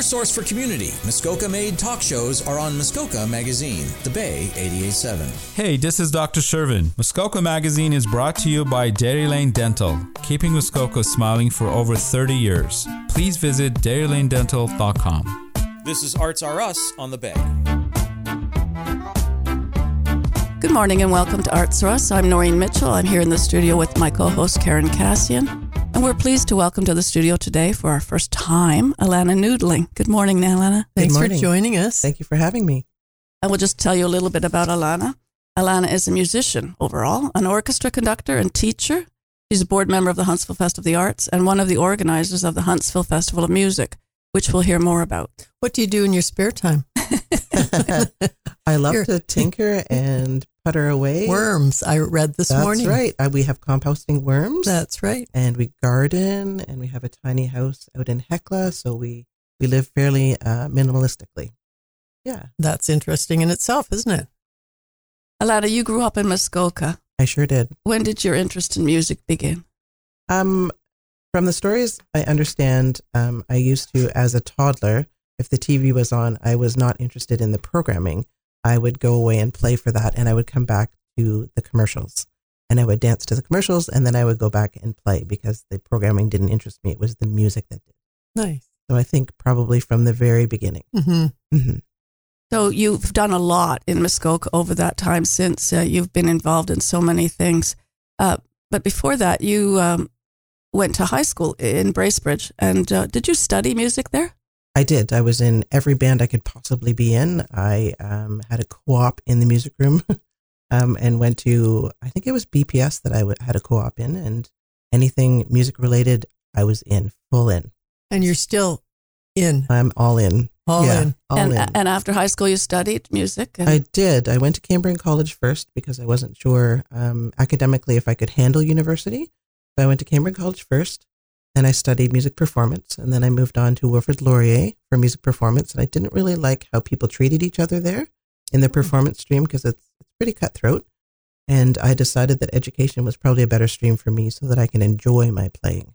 Your source for community, Muskoka made talk shows are on Muskoka Magazine, The Bay 88.7. Hey, this is Dr. Shervin. Muskoka Magazine is brought to you by Dairy Lane Dental, keeping Muskoka smiling for over 30 years. Please visit dairylanedental.com. This is Arts Are Us on The Bay. Good morning and welcome to Arts Are Us. I'm Noreen Mitchell. I'm here in the studio with my co host Karen Cassian. And we're pleased to welcome to the studio today for our first time Alana Noodling. Good morning, Alana. Thanks for joining us. Thank you for having me. I will just tell you a little bit about Alana. Alana is a musician overall, an orchestra conductor and teacher. She's a board member of the Huntsville Festival of the Arts and one of the organizers of the Huntsville Festival of Music, which we'll hear more about. What do you do in your spare time? I love You're- to tinker and putter away. Worms, I read this That's morning. right. Uh, we have composting worms. That's right. and we garden and we have a tiny house out in Hecla. So we, we live fairly uh, minimalistically. Yeah, That's interesting in itself, isn't it? Alana, you grew up in Muskoka. I sure did. When did your interest in music begin? Um, from the stories I understand, um, I used to, as a toddler, if the TV was on, I was not interested in the programming. I would go away and play for that, and I would come back to the commercials, and I would dance to the commercials, and then I would go back and play because the programming didn't interest me. It was the music that did. Nice. So I think probably from the very beginning. hmm hmm So you've done a lot in Muskoka over that time since uh, you've been involved in so many things. Uh, but before that, you um, went to high school in Bracebridge. And uh, did you study music there? I did. I was in every band I could possibly be in. I um, had a co-op in the music room, um, and went to I think it was BPS that I w- had a co-op in, and anything music related, I was in full in. And you're still in, I'm all in. all yeah, in. all and, in. and after high school, you studied music. And, I did. I went to Cambrian College first because I wasn't sure um, academically if I could handle university. So I went to Cambrian College first, and I studied music performance, and then I moved on to Wilfrid Laurier for music performance. And I didn't really like how people treated each other there in the performance stream because it's it's pretty cutthroat. And I decided that education was probably a better stream for me so that I can enjoy my playing.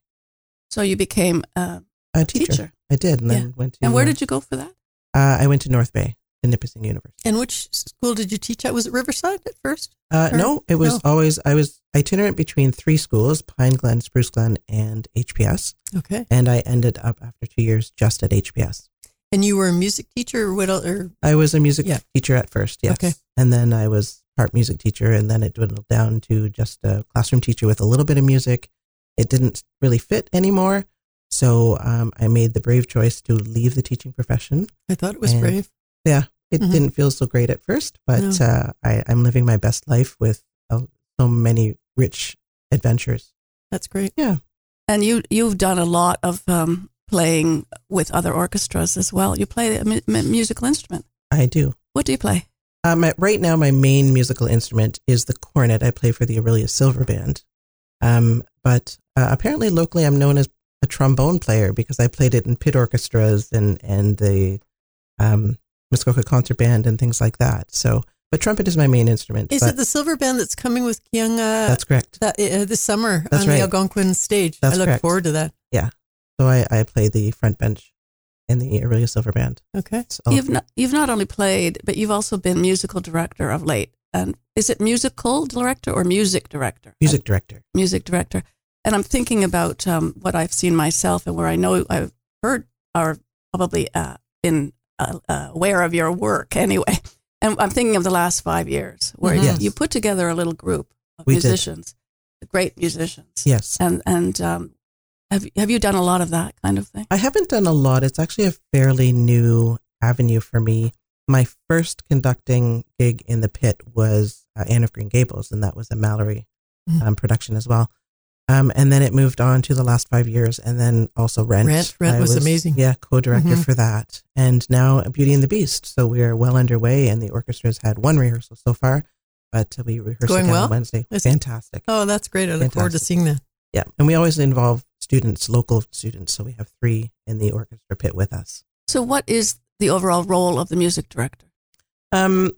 so you became a A teacher, teacher. I did, and Yeah. then went to. And where uh, did you go for that? uh, I went to North Bay, to Nipissing University. And which school did you teach at? Was it Riverside at first? Uh, no, it was no. always I was itinerant between three schools: Pine Glen, Spruce Glen, and HPS. Okay. And I ended up after two years just at HPS. And you were a music teacher or what? Or I was a music Yeah. teacher at first, yes, Okay. and then I was part music teacher, and then it dwindled down to just a classroom teacher with a little bit of music. It didn't really fit anymore, so um, I made the brave choice to leave the teaching profession. I thought it was And- brave. Yeah, it Mhm. didn't feel so great at first, but No. uh, I, I'm living my best life with uh, so many rich adventures. That's great. Yeah, and you, you've done a lot of um, playing with other orchestras as well. You play a mu- mu- musical instrument. I do. What do you play? Um, right now, my main musical instrument is the cornet. I play for the Aurelius Silver Band. Um, but uh, apparently, locally, I'm known as a trombone player because I played it in pit orchestras and and the um, Muskoka Concert Band and things like that. So, but trumpet is my main instrument. Is it the silver band that's coming with Kyung uh, that's correct. that, uh, this summer That's on right. the Algonquin stage? That's I look correct. forward to that. Yeah. So I, I play the front bench in the Orillia Silver Band. Okay. So, You've not, you've not only played, but you've also been musical director of late. And is it musical director or music director? music director. music director. And I'm thinking about um, what I've seen myself and where I know I've heard or probably uh, been uh, uh, aware of your work anyway. And I'm thinking of the last five years where Mhm. you, Yes. you put together a little group of We did. musicians, great musicians. Yes. And and um, have have you done a lot of that kind of thing? I haven't done a lot. It's actually a fairly new avenue for me. My first conducting gig in the pit was uh, Anne of Green Gables, and that was a Mallory Mhm. um, production as well. Um, and then it moved on to the last five years, and then also Rent. Rent- Rent I was amazing. Yeah, co-director Mhm. for that, and now Beauty and the Beast. So we are well underway, and the orchestra has had one rehearsal so far, but we rehearse Going again well? on Wednesday. Is it? Fantastic. Oh, that's great. I look forward to seeing that. Yeah, and we always involve students, local students. So we have three in the orchestra pit with us. So, what is the overall role of the music director? Um,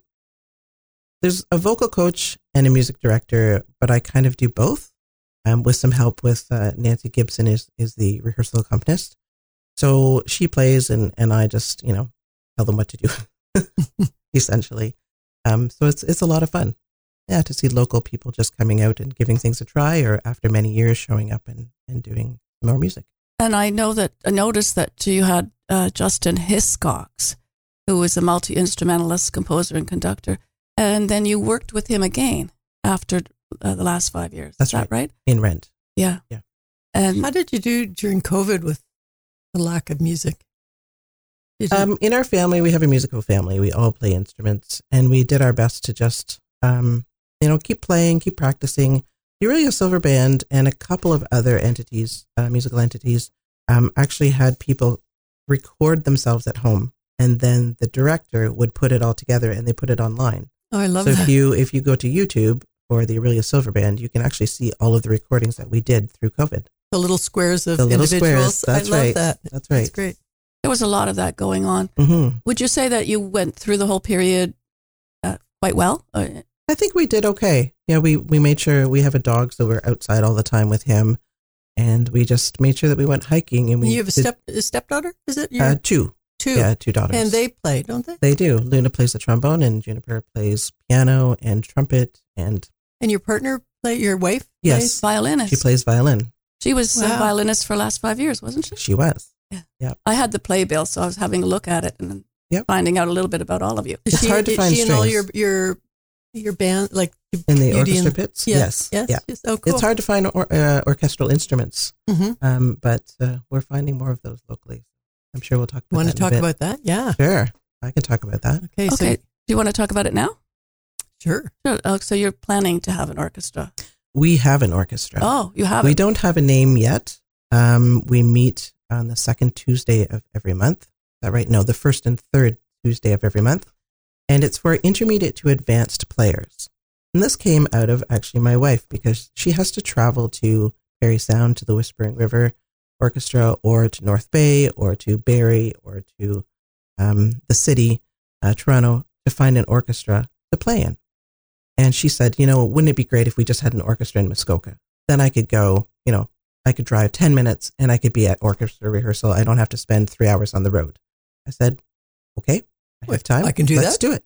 there's a vocal coach and a music director, but I kind of do both. Um, with some help with uh, Nancy Gibson is is the rehearsal accompanist. So she plays, and and I just you know tell them what to do, essentially. Um, so it's it's a lot of fun, yeah, to see local people just coming out and giving things a try, or after many years showing up and and doing more music. And I know that I noticed that you had uh, Justin Hiscox, who was a multi instrumentalist, composer, and conductor, and then you worked with him again after uh, the last five years. That's Is that right? In Rent, Yeah. Yeah. And How did you do during COVID with the lack of music? Did you, Um, in our family, we have a musical family. We all play instruments, and we did our best to just, um, you know, keep playing, keep practicing. The Orillia Silver Band and a couple of other entities, uh, musical entities, um, actually had people record themselves at home, and then the director would put it all together, and they put it online. oh, I love so that. if you if you go to YouTube for the Orillia Silver Band, you can actually see all of the recordings that we did through COVID. the little squares of The little individuals. squares, that's I love right. that. That's right. That's great. there was a lot of that going on. hmm Would you say that you went through the whole period uh, quite well? Uh, I think we did okay. Yeah, we we made sure we have a dog, so we're outside all the time with him, and we just made sure that we went hiking. And we you have a did, step a stepdaughter? Is it your uh, two, two? yeah, two daughters, and they play, don't they? they do. Luna plays the trombone, and Juniper plays piano and trumpet, and And your partner play? Your wife? Yes. plays? violinist. she plays violin. She was a violinist for the last five years, wasn't she? She was. Yeah. yeah. I had the playbill, so I was having a look at it and Yep. finding out a little bit about all of you. It's she, hard to find she in all your your your band like In the orchestra and- pits, Yeah. yes, Yes. yeah. yes. Oh, cool. It's hard to find or, uh, orchestral instruments, hmm um, but uh, we're finding more of those locally. I'm sure we'll talk about Want that to in a talk bit. about that? Yeah. Sure, I can talk about that. Okay. Okay. So Do you want to talk about it now? Sure. So you're planning to have an orchestra. We have an orchestra. Oh, you have we it. don't have a name yet. Um, we meet on the second Tuesday of every month. Is that right? No, the first and third Tuesday of every month. And it's for intermediate to advanced players. And this came out of actually my wife because she has to travel to Parry Sound to the Whispering River Orchestra or to North Bay or to Barrie or to um, the city, uh, Toronto, to find an orchestra to play in. And she said, you know, wouldn't it be great if we just had an orchestra in Muskoka? Then I could go, you know, I could drive 10 minutes and I could be at orchestra rehearsal. I don't have to spend three hours on the road. I said, okay, I have time. I can do that. Let's do it.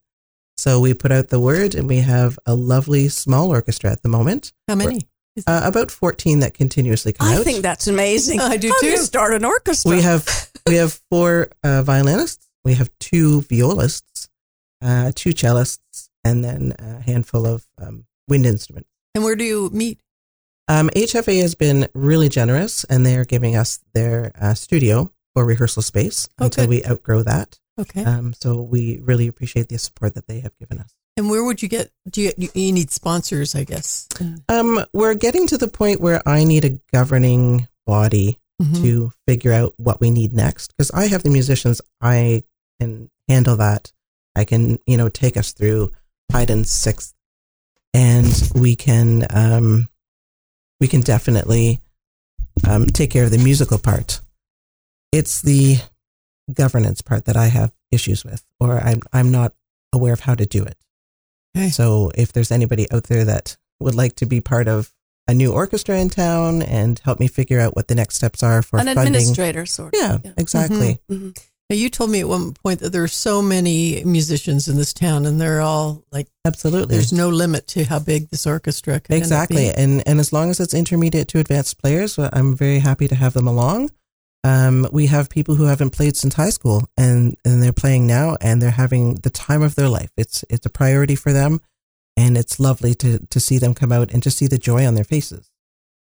So we put out the word and we have a lovely small orchestra at the moment, How many? uh, about 14 that continuously come I out. I think that's amazing. I do How do too. start an orchestra? we have we have four uh, violinists, we have two violists, uh, two cellists, and then a handful of um, wind instruments. And where do you meet? Um, HFA has been really generous, and they are giving us their uh, studio for rehearsal space Oh, until good. we outgrow that. Okay. Um, so we really appreciate the support that they have given us. and where would you get? Do you you need sponsors? I guess. Um, we're getting to the point where I need a governing body Mhm. to figure out what we need next because I have the musicians. I can handle that. I can, you know, take us through Haydn's sixth, and we can, um, we can definitely um, take care of the musical part. It's the governance part that I have issues with, or I'm I'm not aware of how to do it. Okay. So if there's anybody out there that would like to be part of a new orchestra in town and help me figure out what the next steps are for an funding. administrator, sort of. Yeah, exactly. Mhm. Now, you told me at one point that there are so many musicians in this town, and they're all like, Absolutely. there's no limit to how big this orchestra can Exactly. And and as long as it's intermediate to advanced players, well, I'm very happy to have them along. Um, we have people who haven't played since high school and, and they're playing now and they're having the time of their life. It's it's a priority for them and it's lovely to to see them come out and just see the joy on their faces.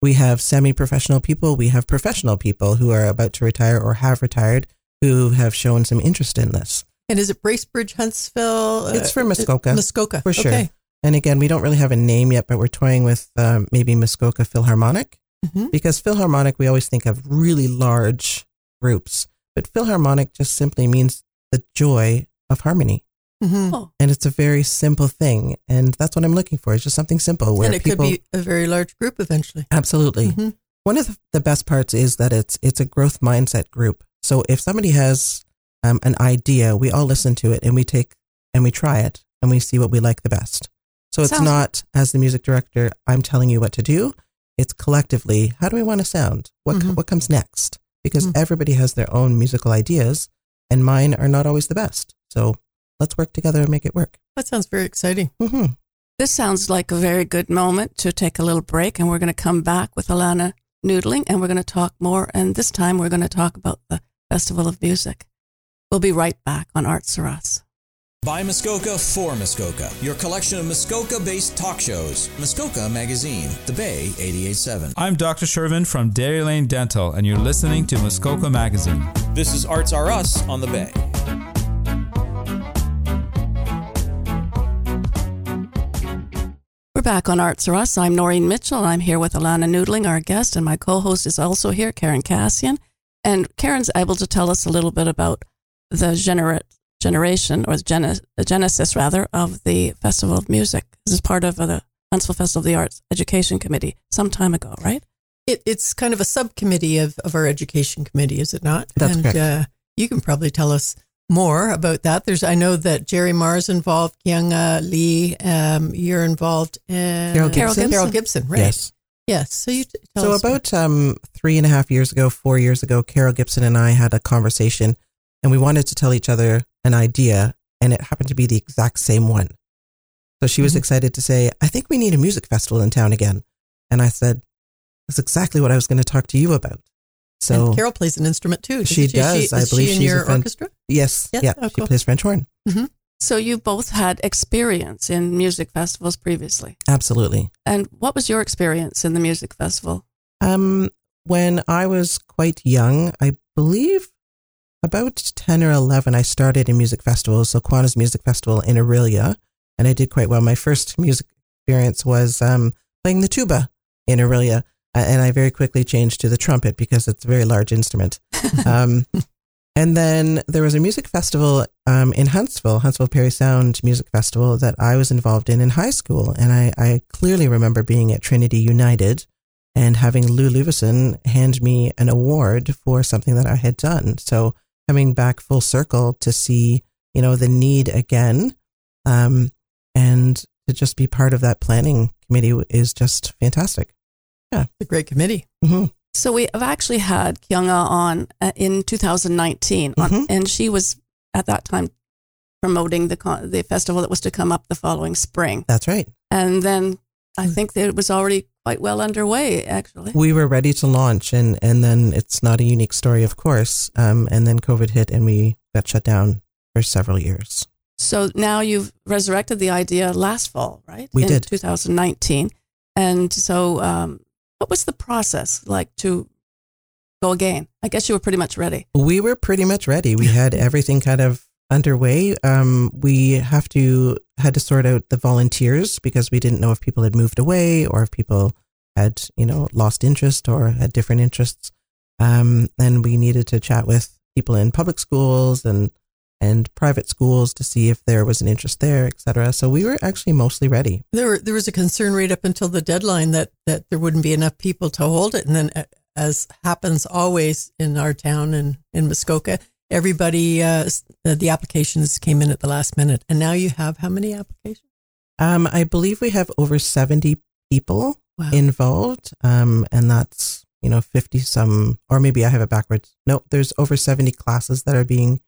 We have semi-professional people, we have professional people who are about to retire or have retired who have shown some interest in this. And is it Bracebridge, Huntsville? Uh, It's for Muskoka. Muskoka, For sure. Okay. And again, we don't really have a name yet, but we're toying with um, maybe Muskoka Philharmonic. Mhm. because Philharmonic, we always think of really large groups, but Philharmonic just simply means the joy of harmony. Mhm. Oh, And it's a very simple thing. And that's what I'm looking for. It's just something simple where And it people. could be a very large group eventually. absolutely. Mhm. One of the- the best parts is that it's, it's a growth mindset group. So if somebody has um, an idea, we all listen to it and we take and we try it and we see what we like the best. So it's Sounds- not, as the music director, I'm telling you what to do. It's collectively, how do we want to sound? What, Mhm. what comes next? because Mm. everybody has their own musical ideas and mine are not always the best. So let's work together and make it work. That sounds very exciting. hmm This sounds like a very good moment to take a little break, and we're going to come back with Alana Noodling, and we're going to talk more. And this time, we're going to talk about the Festival of Music. We'll be right back on Arts for Us. By Muskoka for Muskoka, your collection of Muskoka based talk shows. Muskoka Magazine, The Bay 887. I'm Dr. Shervin from Dairy Lane Dental, and you're listening to Muskoka Magazine. This is Arts Are Us on The Bay. We're back on Arts for Us. I'm Noreen Mitchell. and I'm here with Alana Noodling, our guest, and my co-host is also here, Karen Cassian. And Karen's able to tell us a little bit about the genera- generation, or the, gene- the genesis, rather, of the Festival of Music. This is part of uh, the Huntsville Festival of the Arts Education Committee some time ago, right? It, it's kind of a subcommittee of, of our education committee, is it not? That's and, correct. Uh, you can probably tell us more about that. There's, I know that Jerry Marr's involved, Kyunga Lee, um, you're involved, and Carol Gibson. Carol Gibson, right? Yes. Yes. So you t- So about um, three and a half years ago, four years ago, Carol Gibson and I had a conversation, and we wanted to tell each other an idea, and it happened to be the exact same one. So she was Mhm. excited to say, "I think we need a music festival in town again," and I said, "That's exactly what I was going to talk to you about." So and Carol plays an instrument too. She doesn't does. I believe she in she's your fan- orchestra. yes, Yeah? yeah, Oh, she plays French horn. So you both had experience in music festivals previously. Absolutely. And what was your experience in the music festival? Um, when I was quite young, I believe about 10 or 11, I started in music festivals. So Kiwanis Music Festival in Orillia, and I did quite well. My first music experience was um, playing the tuba in Orillia, and I very quickly changed to the trumpet because it's a very large instrument. Um, and then there was a music festival um, in Huntsville, Huntsville Parry Sound Music Festival, that I was involved in in high school. And I, I clearly remember being at Trinity United and having Lou Luvison hand me an award for something that I had done. So coming back full circle to see, you know, the need again, um, and to just be part of that planning committee is just fantastic. It's a great committee. hmm So we have actually had Kyunga on uh, in 2019, on, Mhm. and she was at that time promoting the con- the festival that was to come up the following spring. That's right. And then I Hmm. think that it was already quite well underway, actually. We were ready to launch, and and then it's not a unique story, of course. Um, and then COVID hit, and we got shut down for several years. So now you've resurrected the idea last fall, right? We in did. 2019. And so, um, what was the process like to go again? I guess you were pretty much ready. We were pretty much ready. We had everything kind of underway. Um, we have to had to sort out the volunteers because we didn't know if people had moved away or if people had you know lost interest or had different interests. Um, and we needed to chat with people in public schools and and private schools to see if there was an interest there, et cetera. So we were actually mostly ready. There, were, there was a concern right up until the deadline that that there wouldn't be enough people to hold it, and then, uh, as happens always in our town and in Muskoka, everybody uh, uh, the applications came in at the last minute, and now you have how many applications? Um, I believe we have over 70 people Wow. involved. Um, and that's, you know, 50 some, or maybe I have it backwards. No, there's over 70 classes that are being,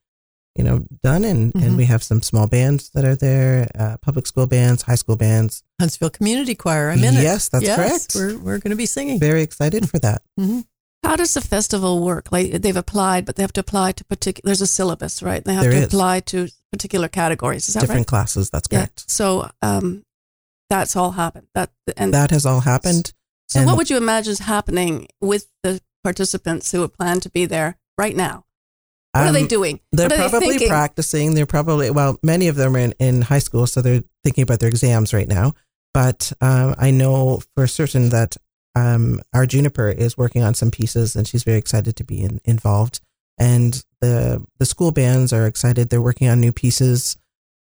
you know, done. And, Mhm. and we have some small bands that are there, uh, public school bands, high school bands. Huntsville Community Choir. I'm in it. Yes, that's yes, correct. We're we're going to be singing. Very excited for that. hmm How does the festival work? Like they've applied, but they have to apply to particular. There's a syllabus, right? They have There to is. apply to particular categories. Is that Different right? classes. That's Yeah. correct. So um, that's all happened. That and That has all happened. so, and- what would you imagine is happening with the participants who would plan to be there right now? What are they Um, doing? They're they probably thinking? practicing. They're probably well, many of them are in, in high school, so they're thinking about their exams right now. But um, I know for certain that um, our Juniper is working on some pieces, and she's very excited to be in, involved. And the the school bands are excited. They're working on new pieces.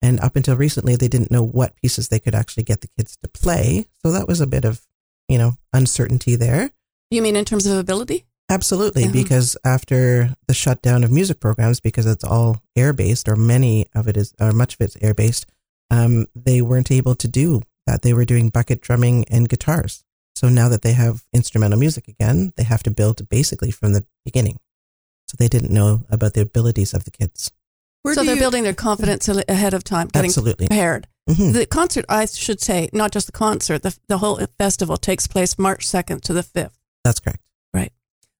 And up until recently, they didn't know what pieces they could actually get the kids to play. So that was a bit of, you know, uncertainty there. You mean in terms of ability? Absolutely, Yeah. because after the shutdown of music programs, because it's all air based, or many of it is, or much of it's air based, um, they weren't able to do that. They were doing bucket drumming and guitars. So now that they have instrumental music again, they have to build basically from the beginning. So they didn't know about the abilities of the kids. Where so they're you- building their confidence ahead of time, getting Absolutely. prepared. Mhm. The concert, I should say, not just the concert, the, the whole festival takes place March 2nd to the 5th. That's correct.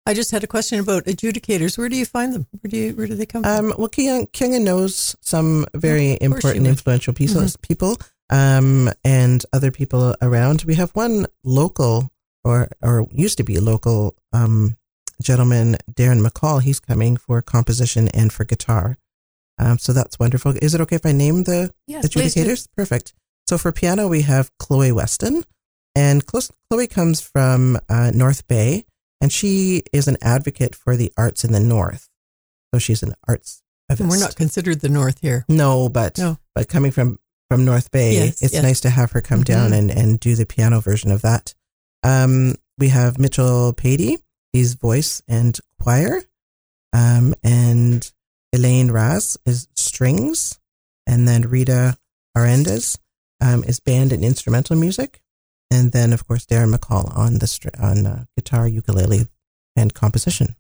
I just had a question about adjudicators. Where do you find them? Where do you where do they come from? Um, well, Kianga, Kianga knows some very important, influential people, Mm-hmm. people um, and other people around. We have one local, or or used to be local um, gentleman, Darren McCall. He's coming for composition and for guitar. Um, so that's wonderful. Is it okay if I name the Yes, adjudicators? Perfect. So for piano, we have Chloe Weston, and Chloe comes from uh, North Bay, and she is an advocate for the arts in the North. So she's an arts. And we're not considered the North here. No, but No. but coming from from North Bay, Yes, it's yes. nice to have her come down Mhm. and and do the piano version of that. Um, we have Mitchell Patey, he's voice and choir, um, and Elaine Raz is strings, and then Rita Arendes um, is band and instrumental music, and then of course Darren McCall on the str- on uh, guitar, ukulele, and composition.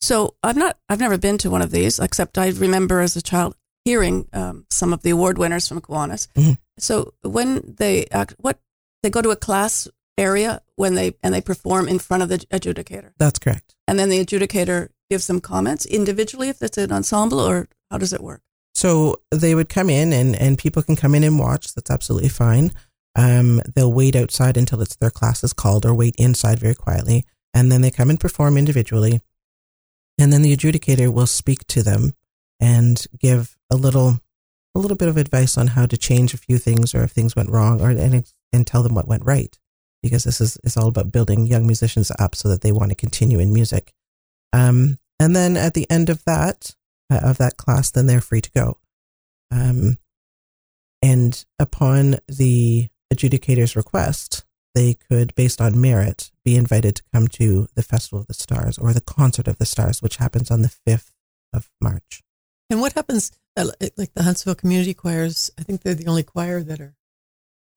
So I've not, I've never been to one of these, except I remember as a child hearing um, some of the award winners from Kiwanis. Mhm. So when they act, what they go to a class area when they and they perform in front of the adjudicator, That's correct. and then the adjudicator gives them comments individually if it's an ensemble, or how does it work? So they would come in and, and people can come in and watch. That's absolutely fine. Um, they'll wait outside until it's their class is called or wait inside very quietly. And then they come and perform individually. And then the adjudicator will speak to them and give a little, a little bit of advice on how to change a few things or if things went wrong or, and, and tell them what went right. Because this is, it's all about building young musicians up so that they want to continue in music. Um, and then at the end of that, uh, of that class, then they're free to go. Um, and upon the adjudicator's request, they could, based on merit, be invited to come to the Festival of the Stars or the Concert of the Stars, which happens on the 5th of March. And what happens, uh, like the Huntsville Community Choirs, I think they're the only choir that are.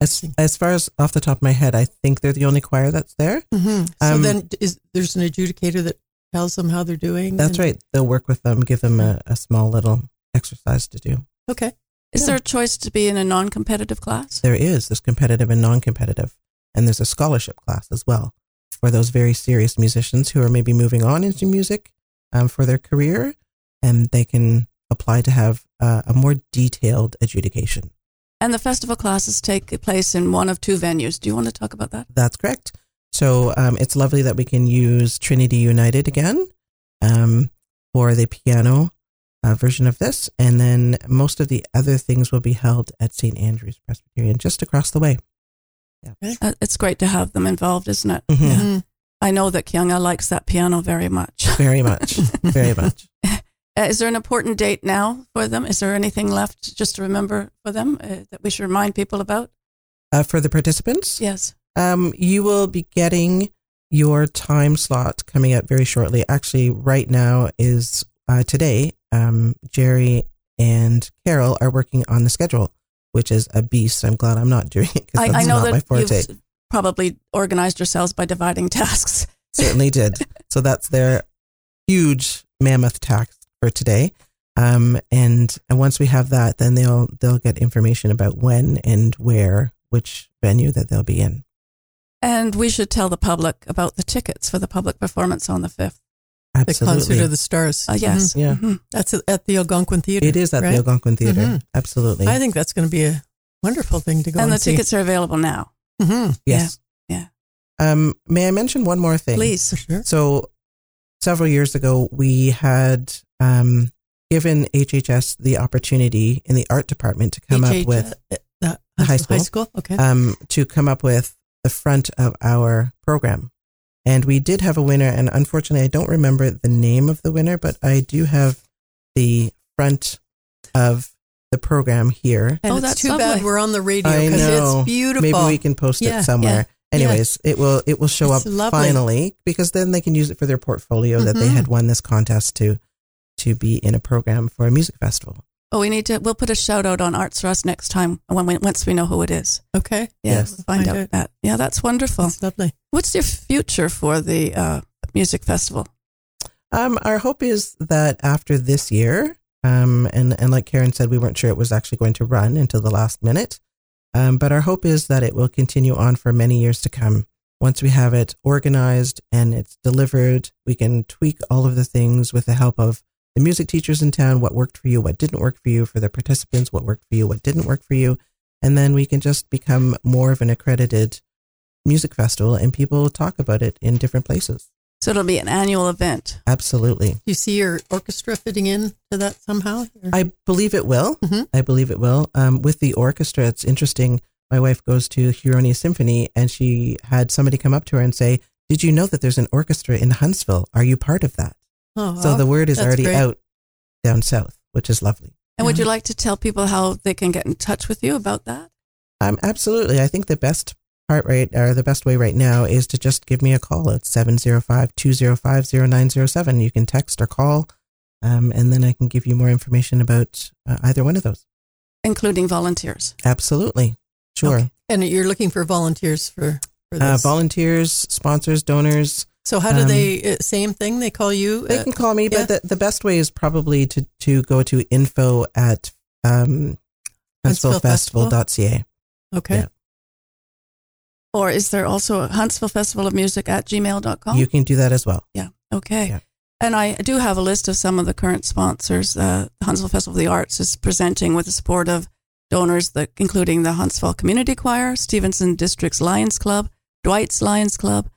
As, as far as off the top of my head, I think they're the only choir that's there. So Um, then is there's an adjudicator that tells them how they're doing? That's and- right. They'll work with them, give them a, a small little exercise to do. Okay. Is Yeah. there a choice to be in a non-competitive class? There is. There's competitive and non competitive. And there's a scholarship class as well for those very serious musicians who are maybe moving on into music um, for their career. And they can apply to have uh, a more detailed adjudication. And the festival classes take place in one of two venues. Do you want to talk about that? That's correct. So um, it's lovely that we can use Trinity United again um, for the piano uh, version of this. And then most of the other things will be held at St. Andrew's Presbyterian just across the way. Uh, it's great to have them involved, isn't it? Mhm. Yeah. Mhm. I know that Kianga likes that piano very much. Very much. very much. Uh, is there an important date now for them? Is there anything left just to remember for them uh, that we should remind people about? Uh, for the participants, Yes. um, you will be getting your time slot coming up very shortly. Actually, right now is uh, today. Um, Jerry and Carol are working on the schedule, which is a beast. I'm glad I'm not doing it because that's I know not my that forte. you've probably organized yourselves by dividing tasks. Certainly did. So that's their huge mammoth task for today. Um, and and once we have that, then they'll they'll get information about when and where, which venue that they'll be in. And we should tell the public about the tickets for the public performance on the 5th. The Concert of the Stars. Uh, yes. Mhm. Yeah. Mhm. That's at the Algonquin Theater. it is at right? the Algonquin Theater. Mhm. Absolutely. I think that's going to be a wonderful thing to go and, And the see. tickets are available now. hmm yes. yeah. Um, may I mention one more thing? Please. For sure. So several years ago, we had um, given HHS the opportunity in the art department to come HH, up with uh, the The high High school. school. Okay. um, to come up with the front of our program. And we did have a winner, and unfortunately, I don't remember the name of the winner, but I do have the front of the program here. and Oh, it's that's too lovely. bad we're on the radio I because know. it's beautiful. Maybe we can post Yeah, it somewhere. Anyways, it will it will show It's up lovely. finally because then they can use it for their portfolio that they Mhm. had won this contest to to be in a program for a music festival. Oh, we need to. We'll put a shout out on Arts Rust next time when we, once we know who it is. Okay. Yeah, Yes. we'll find, Find out out. that. Yeah, that's wonderful. That's lovely. What's your future for the uh, music festival? Um, our hope is that after this year, um, and and like Karen said, we weren't sure it was actually going to run until the last minute. Um, but our hope is that it will continue on for many years to come. Once we have it organized and it's delivered, we can tweak all of the things with the help of the music teachers in town, what worked for you, what didn't work for you, for the participants, what worked for you, what didn't work for you. And then we can just become more of an accredited music festival and people talk about it in different places. So it'll be an annual event. Absolutely. Do you see your orchestra fitting in to that somehow? Or- I believe it will. Mhm. I believe it will. Um, with the orchestra, it's interesting. My wife goes to Huronia Symphony and she had somebody come up to her and say, Did you know that there's an orchestra in Huntsville? Are you part of that? Oh, So the word is that's already great. out down south, which is lovely. And would you like to tell people how they can get in touch with you about that? Um, absolutely. I think the best part right or the best way right now is to just give me a call at 705-205-0907. You can text or call. Um, and then I can give you more information about uh, either one of those. Including volunteers. Absolutely. Sure. Okay. And you're looking for volunteers for, for Uh, volunteers, sponsors, donors, so how do um, they, uh, same thing, they call you? They uh, can call me, yeah. but the, the best way is probably to, to go to info at um, Huntsville huntsvillefestival.ca. okay. yeah. Or is there also a Huntsville Festival of Music at gmail.com? You can do that as well. Yeah. Okay. Yeah. And I do have a list of some of the current sponsors. Uh, the Huntsville Festival of the Arts is presenting with the support of donors, that, including the Huntsville Community Choir, Stephenson District's Lions Club, Dwight's Lions Club,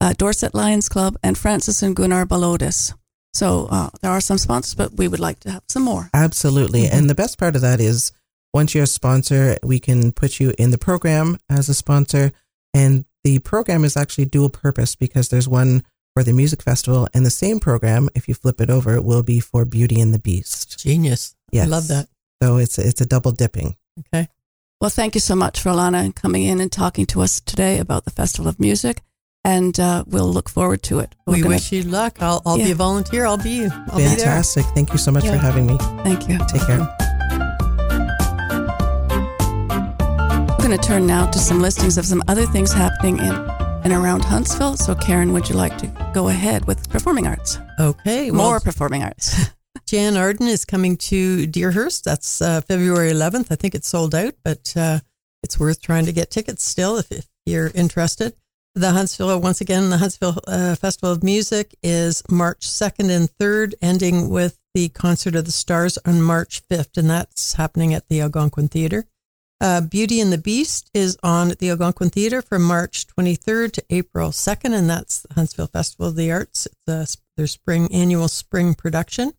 uh, Dorset Lions Club, and Francis and Gunnar Balodis. So uh, there are some sponsors, but we would like to have some more. Absolutely. Mhm. And the best part of that is once you're a sponsor, we can put you in the program as a sponsor. And the program is actually dual purpose because there's one for the music festival, and the same program, if you flip it over, will be for Beauty and the Beast. Genius. Yes. I love that. So it's it's a double dipping. Okay. Well, thank you so much for Alana coming in and talking to us today about the Festival of Music. And uh, we'll look forward to it. We're we gonna- wish you luck. I'll, I'll be a volunteer. I'll be, I'll be there. Fantastic. Thank you so much for having me. Thank you. Take care. We're going to turn now to some listings of some other things happening in and around Huntsville. So, Karen, would you like to go ahead with performing arts? Okay. Well, More performing arts. Jann Arden is coming to Deerhurst. That's uh, February 11th. I think it's sold out, but uh, it's worth trying to get tickets still if, if you're interested. The Huntsville, once again, the Huntsville uh, Festival of Music is March 2nd and 3rd, ending with the Concert of the Stars on March 5th, and that's happening at the Algonquin Theater. Uh, Beauty and the Beast is on at the Algonquin Theater from March 23rd to April 2nd, and that's the Huntsville Festival of the Arts. Their spring annual spring production.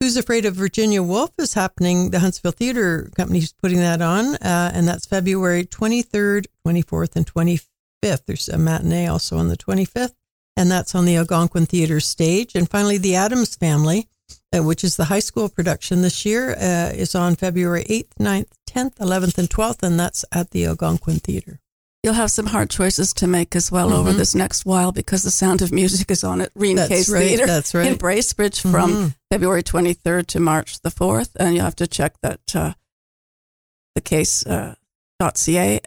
Who's Afraid of Virginia Woolf is happening. The Huntsville Theater Company is putting that on, uh, and that's February 23rd, 24th, and 25th. There's a matinee also on the 25th, and that's on the Algonquin Theater stage. And finally, The Addams Family, uh, which is the high school production this year, uh, is on February 8th, 9th, 10th, 11th, and 12th, and that's at the Algonquin Theater. You'll have some hard choices to make as well over Mhm. this next while because the Sound of Music is on at Rene That's Caisse right. Theater That's in. Bracebridge from Mhm. February 23rd to March the 4th. And you'll have to check that uh, the case uh, uh,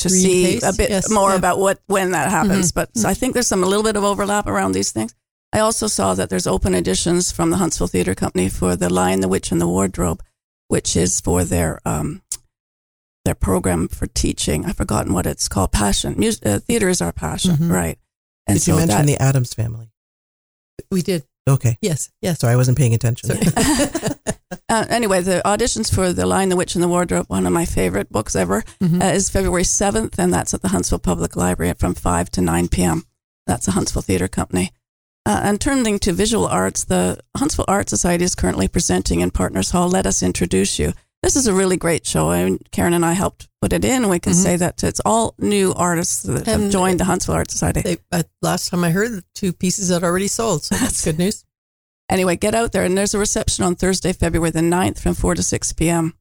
to Green see a bit yes, more yeah. about what when that happens. Mhm. But so I think there's some a little bit of overlap around these things. I also saw that there's open editions from the Huntsville Theater Company for The Lion, the Witch, and the Wardrobe, which is for their um, their program for teaching. I've forgotten what it's called. Passion. Mus- uh, theater is our passion, Mhm. right? And Did you mention that- the Addams family? We did. Okay. Yes. Yes. Sorry, I wasn't paying attention. Uh, anyway, the auditions for The Lion, the Witch, and the Wardrobe, one of my favorite books ever, Mhm. uh, is February 7th, and that's at the Huntsville Public Library from 5 to 9 p.m. That's the Huntsville Theater Company. Uh, and turning to visual arts, the Huntsville Art Society is currently presenting in Partners Hall, Let Us Introduce You. This is a really great show, and Karen and I helped put it in. And we can Mhm. say that it's all new artists that have joined the Huntsville Art Society. They, uh, last time I heard, two pieces had already sold, so that's good news. Anyway, get out there. And there's a reception on Thursday, February the 9th from 4 to 6 p.m.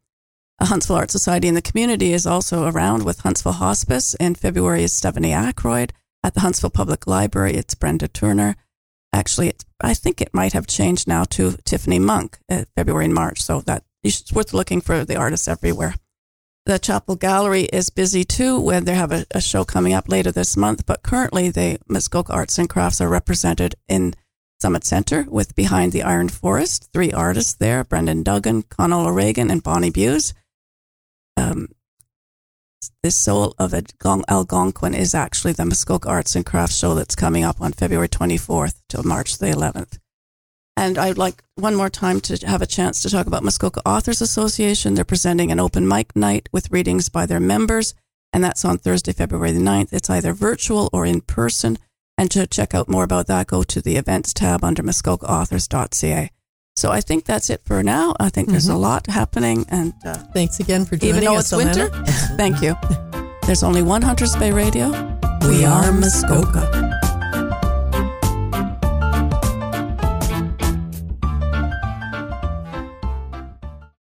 A Huntsville Art Society in the community is also around with Huntsville Hospice. In February is Stephanie Aykroyd. At the Huntsville Public Library, it's Brenda Turner. Actually, I think it might have changed now to Tiffany Monk at February and March. So that it's worth looking for the artists everywhere. The Chapel Gallery is busy too, when they have a, a show coming up later this month. But currently, the Muskoka Arts and Crafts are represented in Summit Center with Behind the Iron Forest. Three artists there Brendan Duggan, Connell O'Regan, and Bonnie Buse. Um, the Soul of Algonquin is actually the Muskoka Arts and Crafts show that's coming up on February 24th till March the 11th. And I'd like one more time to have a chance to talk about Muskoka Authors Association. They're presenting an open mic night with readings by their members, and that's on Thursday, February the 9th. It's either virtual or in person. And to check out more about that, go to the events tab under muskokaauthors.ca. So I think that's it for now. I think there's mm-hmm. a lot happening, and uh, thanks again for joining us. even though it's winter. thank you. There's only one Hunters Bay Radio. We, we are Muskoka.